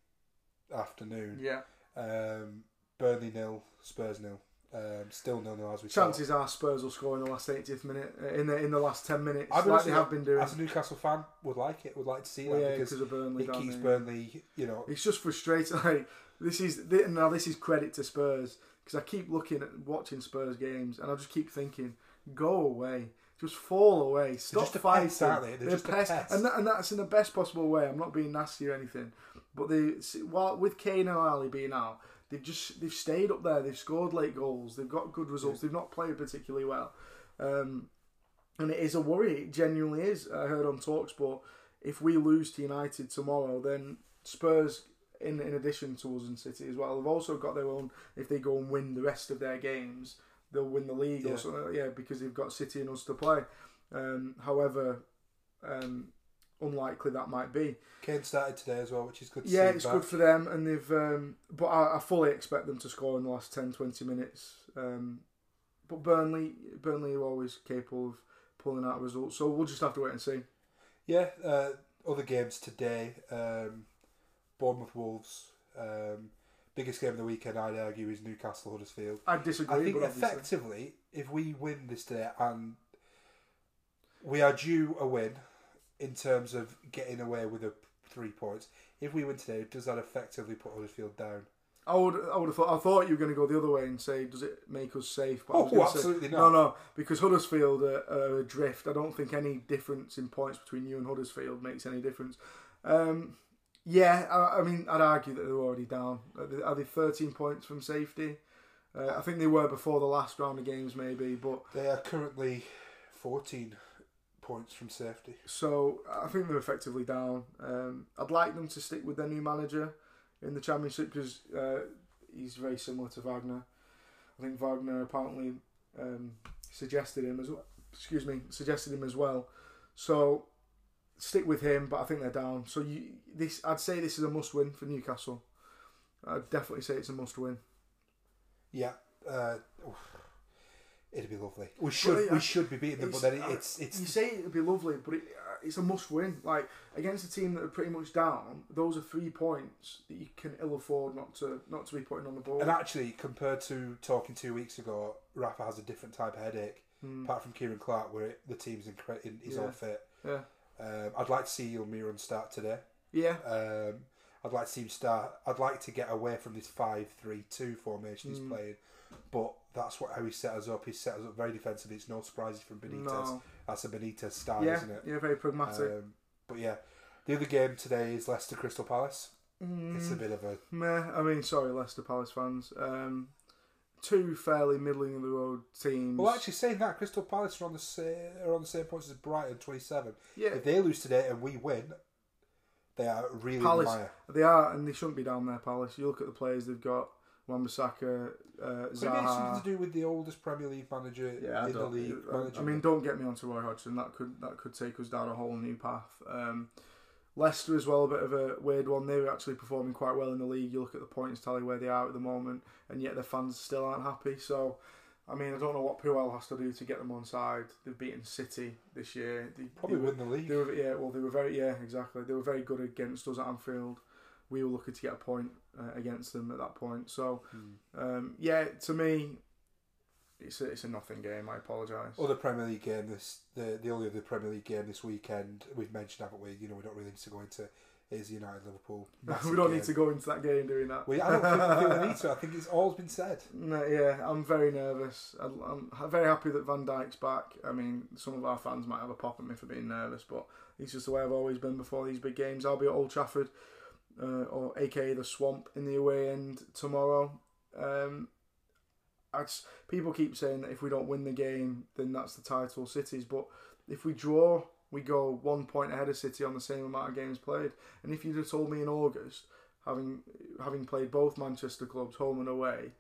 afternoon, Yeah. um, Burnley nil, Spurs nil, um, still nil nil as we Chances are Spurs will score in the last 80th minute, uh, in the in the last 10 minutes, I'd like also- they have been doing. As a Newcastle fan, would like it. Would like to see that Well, yeah, because because of Burnley. it keeps. Burnley. You know, It's just frustrating. Like this is thi- now this is credit to Spurs because I keep looking at watching Spurs games and I just keep thinking, go away, just fall away, stop just a fighting. pest, aren't they? They're just a pest. and that, and that's in the best possible way. I'm not being nasty or anything, but they while with Kane and Ali being out, they've just they've stayed up there. They've scored late goals. They've got good results. They've not played particularly well, um, and it is a worry. It genuinely is. I heard on Talksport if we lose to United tomorrow, then Spurs, in in addition to us and City as well, have also got their own. If they go and win the rest of their games, they'll win the league Yeah. or something. Yeah, because they've got City and us to play. Um, however, um, unlikely that might be. Kane started today as well, which is good. To Yeah, it's back. good for them, and they've. Um, but I, I fully expect them to score in the last 10, 20 minutes. Um, but Burnley, Burnley are always capable of pulling out a result, so we'll just have to wait and see. Yeah, uh, other games today. Um, Bournemouth Wolves. Um, biggest game of the weekend, I'd argue, is Newcastle Huddersfield. I disagree, I think but obviously, effectively, if we win this day, and we are due a win in terms of getting away with a three points. If we win today, does that effectively put Huddersfield down? I would, I would have thought. I thought you were going to go the other way and say, does it make us safe? But was Oh, gonna say- absolutely No, not. no, because Huddersfield are, are adrift. I don't think any difference in points between you and Huddersfield makes any difference. Um, yeah, I, I mean, I'd argue that they're already down. Are they, are they 13 points from safety? Uh, I think they were before the last round of games, maybe. But They are currently 14 points from safety. so I think they're effectively down. Um, I'd like them to stick with their new manager in the championship because uh, he's very similar to Wagner. I think Wagner apparently um, suggested him as well. Excuse me, suggested him as well. So stick with him, but I think they're down. So you this I'd say this is a must win for Newcastle. I'd definitely say it's a must win. Yeah, uh. It'd be lovely. We should yeah, we should be beating them, but then it, it's You say it'd be lovely, but it, uh, it's a must win. Like against a team that are pretty much down, those are three points that you can ill afford not to not to be putting on the board. and actually compared to talking two weeks ago, Rafa has a different type of headache. Hmm. Apart from Ciaran Clark, where it, the team's incre- in, is all fit. Yeah, Um, I'd like to see Almirón start today. yeah, Um, I'd like to see him start. I'd like to get away from this five-three-two formation he's Mm. playing, but that's what how he set us up. He set us up very defensively. It's no surprises from Benitez. no, That's a Benitez style, yeah, isn't it? yeah, very pragmatic. Um, but yeah, the other game today is Leicester Crystal Palace. It's a Mm, bit of a meh. I mean, sorry, Leicester Palace fans. Um, two fairly middling of the road teams. well. Actually, saying that Crystal Palace are on the same are on the same points as Brighton, twenty-seven. yeah, If they lose today and we win, they are really Palace- they are, and they shouldn't be down there. Palace. You look at the players they've got: Wan-Bissaka, uh, But it may something to do with the oldest Premier League manager Yeah, in the league. I- I mean, don't get me onto Roy Hodgson. That could that could take us down a whole new path. Um, Leicester as well, a bit of a weird one. They were actually performing quite well in the league. You look at the points tally where they are at the moment, and yet their fans still aren't happy. So, I mean, I don't know what Puel has to do to get them on side. They've beaten City this year. They, probably they win the league. were yeah, well, they were very yeah, exactly. They were very good against us at Anfield. We were lucky to get a point uh, against them at that point. So, Hmm. um, yeah, to me, it's a, it's a nothing game. I apologise. Other Premier League game this the the only other Premier League game this weekend we've mentioned haven't we? You know we don't really need to go into is United Liverpool. we don't need to go into that game doing that. We, I don't think, think we need to. I think it's all been said. No, yeah, I'm very nervous. I'm, I'm very happy that Van Dijk's back. I mean, some of our fans might have a pop at me for being nervous, but it's just the way I've always been before these big games. I'll be at Old Trafford, uh, or aka the Swamp, in the away end tomorrow. Um, just, people keep saying that if we don't win the game, then that's the title cities. But if we draw, we go one point ahead of City on the same amount of games played. And if you'd have told me in August, having having played both Manchester clubs home and away,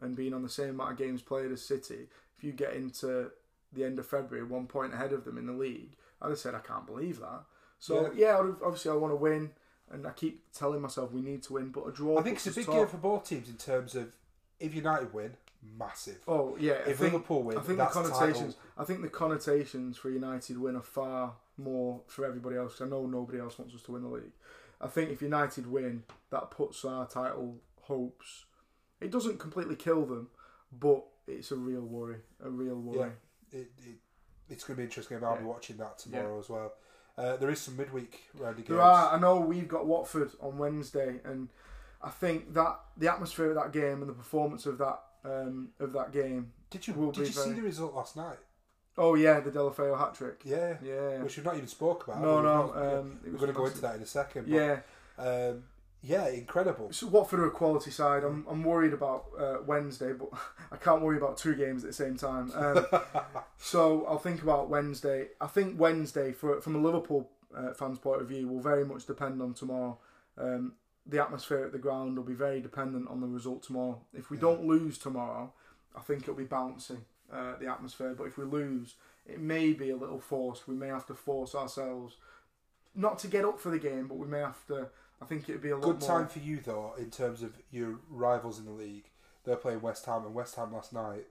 and being on the same amount of games played as City, if you get into the end of February one point ahead of them in the league, I'd have said I can't believe that. So yeah, I'd obviously I want to win, and I keep telling myself we need to win, but a draw. I think it's a big top. game for both teams in terms of if United win, massive. Oh yeah, if think, Liverpool win, I think the connotations. title. I think the connotations for United win are far more for everybody else. I know nobody else wants us to win the league. I think if United win, that puts our title hopes. It doesn't completely kill them, but it's a real worry. A real worry. It, it, it's going to be interesting. I'll be watching that tomorrow as well. Uh, there is some midweek round games. There are. I know we've got Watford on Wednesday, and I think that the atmosphere of that game and the performance of that um, of that game. Did you will did you see the result last night? Oh yeah, the Deulofeu hat trick. Yeah, Yeah. which we've not even spoke about. No, no. not- Um, we're going to go into that in a second. But, Yeah. um, yeah, incredible. So Watford are a quality side. I'm, I'm worried about uh, Wednesday, but I can't worry about two games at the same time. Um, so I'll think about Wednesday. I think Wednesday, for, from a Liverpool uh, fans' point of view, will very much depend on tomorrow. Um, the atmosphere at the ground will be very dependent on the result tomorrow. If we don't lose tomorrow, I think it'll be bouncy uh, the atmosphere. But if we lose, it may be a little forced. We may have to force ourselves not to get up for the game, but we may have to. I think it'd be a lot Good more. time for you though, in terms of your rivals in the league. They're playing West Ham, and West Ham last night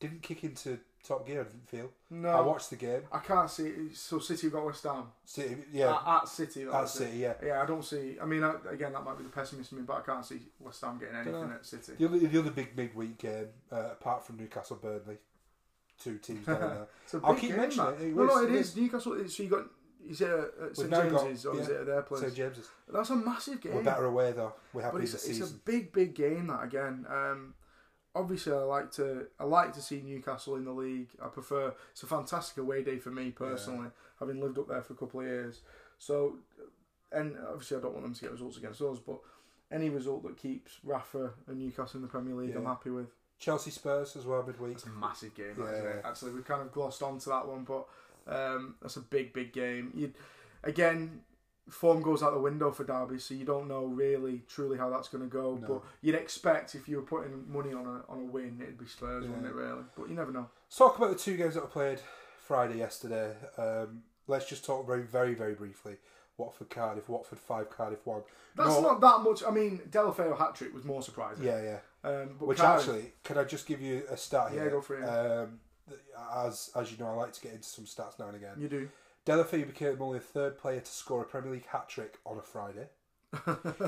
didn't kick into top gear. I didn't feel. No, I watched the game. I can't see. It. So City got West Ham City, yeah, at, at City. at was it. City, yeah. Yeah, I don't see. I mean, I, again, that might be the pessimist in me, but I can't see West Ham getting anything at City. The other, the other big midweek game, uh, apart from Newcastle Burnley, two teams down there. I'll keep game, mentioning that. it. It no, no, was- it it is Newcastle. So you got. Is it at St got- James's or is it at their place? St James's. That's a massive game. We're better away though. We're happy but it's, it's a big, big game. That again. Um, obviously, I like to. I like to see Newcastle in the league. I prefer. It's a fantastic away day for me personally, having lived up there for a couple of years. So, and obviously, I don't want them to get results against us, but any result that keeps Rafa and Newcastle in the Premier League, I'm happy with. Chelsea Spurs as well midweek. It's a massive game, Yeah. Actually, we kind of glossed onto that one, but um, that's a big, big game. You, again, form goes out the window for Derby, so you don't know really, truly how that's going to go. No. But you'd expect if you were putting money on a on a win, it'd be Spurs, wouldn't it? Really, but you never know. Let's talk about the two games that were played Friday yesterday. Um, let's just talk very, very, very briefly. Watford Cardiff, Watford five, Cardiff one. That's No- not that much. I mean, Deulofeu hat trick was more surprising. Yeah, yeah. Um, but Which Cardiff- actually, can I just give you a stat here? Yeah, go for it. Um, as as you know, I like to get into some stats now and again. you do. Deulofeu became only the third player to score a Premier League hat trick on a Friday.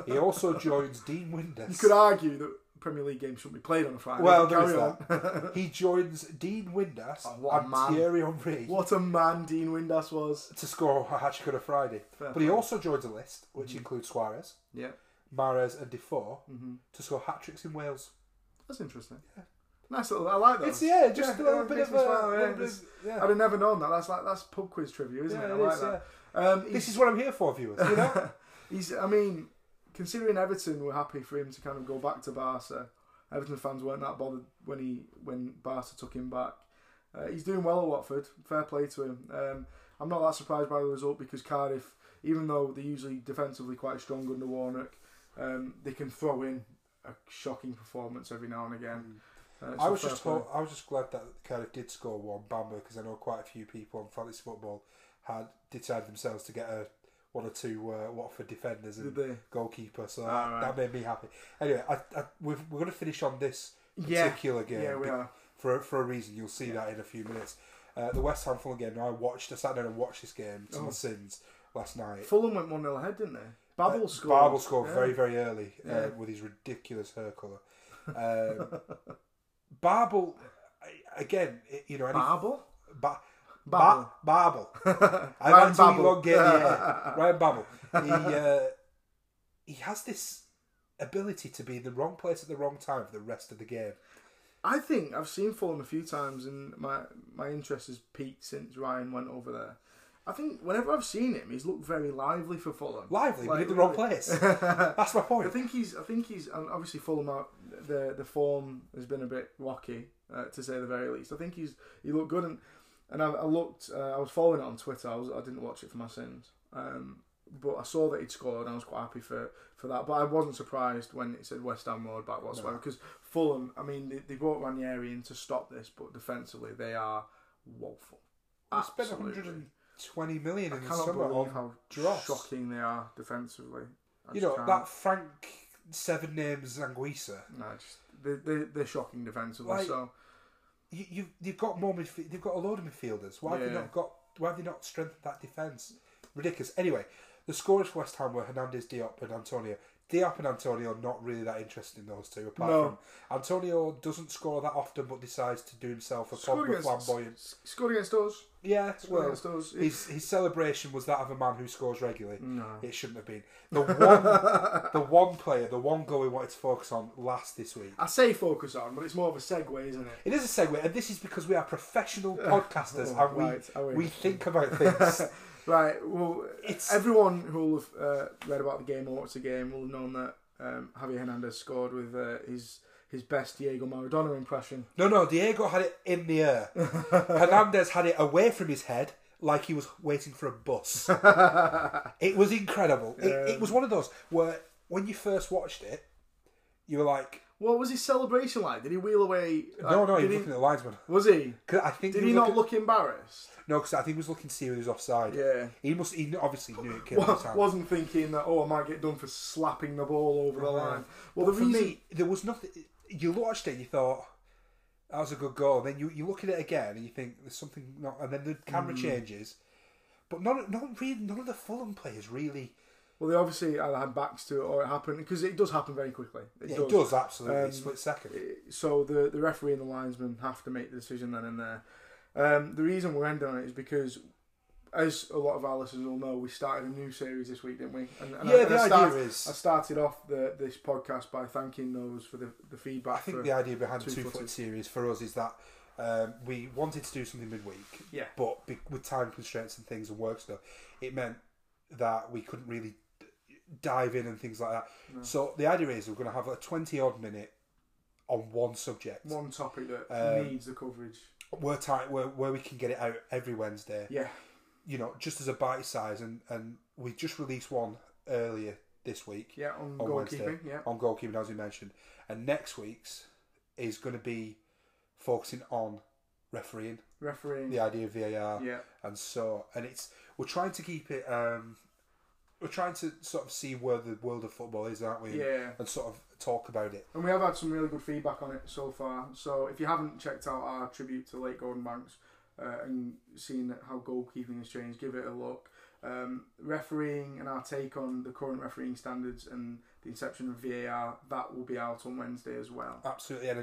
he also joins Dean Windass. You could argue that Premier League games shouldn't be played on a Friday. Well, there is carry on. He joins Dean Windass Oh, and man. Thierry Henry what a man Dean Windass was. to score a hat trick on a Friday. Fair But he also joins a list which Mm-hmm. includes Suarez, Yeah, Mares, and Defoe hmm to score hat tricks in Wales. that's interesting. Nice little. I like that. It's yeah, just a little bit of a. smile, yeah. bit of- yeah. I'd have never known that. That's like that's pub quiz trivia, isn't Yeah, it? I it like is, that. Um, This is what I'm here for, viewers. You know. He's. I mean, considering Everton were happy for him to kind of go back to Barca, Everton fans weren't that bothered when he when Barca took him back. Uh, he's doing well at Watford. Fair play to him. Um, I'm not that surprised by the result because Cardiff, even though they're usually defensively quite strong under Warnock, um, they can throw in a shocking performance every now and again. I was just ho- I was just glad that Cardiff did score one Bamba because I know quite a few people on fantasy football had decided themselves to get a one or two uh, Watford defenders and goalkeeper, so that, Ah, right. that made me happy. Anyway, I, I, we've, we're going to finish on this Yeah. particular game Yeah, we are. for for a reason. You'll see that in a few minutes. Uh, the West Ham Fulham game. Now I watched. I sat down and watched this game to Oh. my sins last night. Fulham went 1 0 ahead, didn't they? Babel Uh, scored. Babel scored Yeah. very very early uh, Yeah. with his ridiculous hair colour. Um, Babel again, you know, any, Babel? ba- Babel. ba- Babel. I'm Ryan Babel. Longuet, Ryan Babel. He uh, he has this ability to be in the wrong place at the wrong time for the rest of the game. I think I've seen Fulham a few times, and my my interest has peaked since Ryan went over there. I think whenever I've seen him, he's looked very lively for Fulham. Lively, but Like, in the wrong place. That's my point. I think he's. I think he's. and Obviously, Fulham. The the form has been a bit rocky, uh, to say the very least. I think he's. He looked good, and and I, I looked. Uh, I was following it on Twitter. I was. I didn't watch it for my sins. Um, but I saw that he'd scored, and I was quite happy for, for that. But I wasn't surprised when it said West Ham road back whatsoever No. because Fulham. I mean, they, they brought Ranieri in to stop this, but defensively they are woeful. Spent Absolutely. 120 million I in the summer believe on how dross. shocking they are defensively. I You know can't. that Frank seven names Anguissa. No, just they they they're shocking defensively. Like, so You, you've you've got more midf- They've got a load of midfielders. Why have they not got? Why have they not strengthened that defence? Ridiculous. Anyway, the scorers for West Ham were Hernandez, Diop, and Antonio. Diop and Antonio are not really that interested in those two. Apart No. from Antonio doesn't score that often, but decides to do himself a against flamboyant. scored against us. Yeah, well, us. his his celebration was that of a man who scores regularly. no. It shouldn't have been. The one, the one player, the one goal we wanted to focus on last this week. I say focus on, but it's more of a segue, isn't it? It is a segue, and this is because we are professional podcasters Oh, and we right, we? we think about things. Right. Well, It's- everyone who will have uh, read about the game or watched the game will have known that um, Javier Hernandez scored with uh, his his best Diego Maradona impression. no, no, Diego had it in the air. Hernandez had it away from his head like he was waiting for a bus. it was incredible. It, it um, was one of those where when you first watched it, you were like, What was his celebration like? Did he wheel away? "No, like, no, he did was looking at the linesman." Was he? 'Cause I think Did he, he not looking, look embarrassed? No, because I think he was looking to see if he was offside. Yeah. he must. He obviously knew it killed hand. wasn't thinking that oh I might get done for slapping the ball over the uh-huh. line. Well, But the for reason me, there was nothing. You watched it, and you thought that was a good goal. Then you, you look at it again, and you think there's something not. And then the camera Mm. changes, but none, not really. None of the Fulham players really. well they obviously had backs to it or it happened because it does happen very quickly. It Yeah, does. it does absolutely Um, split second. So the the referee and the linesman have to make the decision then and there. Um, the reason we're ending on it is because. As a lot of our listeners will know, we started a new series this week, didn't we? And, and Yeah, I, and the I idea start- is- I started off the, this podcast by thanking those for the, the feedback. I think the idea behind the two foot series for us is that um, we wanted to do something midweek, Yeah. but be, with time constraints and things and work stuff, it meant that we couldn't really d- dive in and things like that. So the idea is we're going to have a twenty odd minute on one subject. one topic that Um, needs the coverage. Where time where, where we can get it out every Wednesday. Yeah, You know, just as a bite size, and and we just released one earlier this week yeah, on, on goalkeeping. Yeah, on goalkeeping, as we mentioned, and next week's is going to be focusing on refereeing, refereeing. the idea of VAR, yeah, and so and it's we're trying to keep it. Um, we're trying to sort of see where the world of football is, aren't we? yeah. And sort of talk about it. And we have had some really good feedback on it so far. So if you haven't checked out our tribute to late Gordon Banks uh, and seeing how goalkeeping has changed, give it a look. Um, refereeing and our take on the current refereeing standards and the inception of VAR that will be out on Wednesday as well. Absolutely. And uh,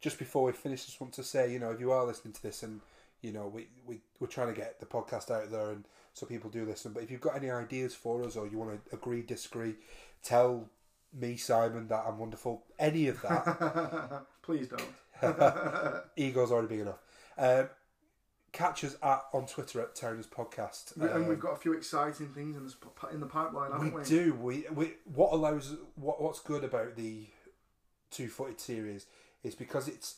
just before we finish, just want to say, you know, if you are listening to this and, you know, we, we, we're trying to get the podcast out there and so people do listen, but if you've got any ideas for us or you want to agree, disagree, tell me, Simon, that I'm wonderful, any of that, Please don't. ego's already big enough. Um, catch us at, on Twitter at Turners Podcast. We- and Um, we've got a few exciting things in the, in the pipeline, haven't we? we do. We, we what allows what what's good about the two footed series is because it's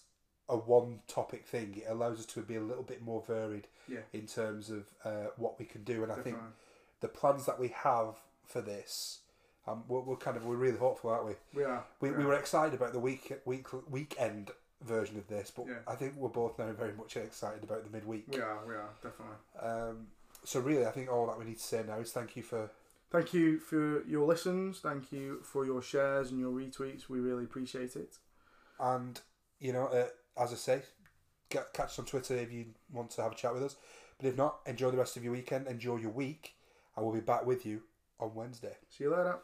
a one topic thing. It allows us to be a little bit more varied Yeah, in terms of uh, what we can do. And I think the plans that we have for this, um, we're, we're kind of we're really hopeful, aren't we? We are. We, we we were excited about the week week weekend version of this, but Yeah. I think we're both now very much excited about the midweek. We are, we are, definitely. Um, so really, I think all that we need to say now is thank you for Thank you for your listens. Thank you for your shares and your retweets. We really appreciate it. And you know, uh, as I say, get, catch us on Twitter if you want to have a chat with us. But if not, enjoy the rest of your weekend, enjoy your week, and we'll be back with you on Wednesday. See you later.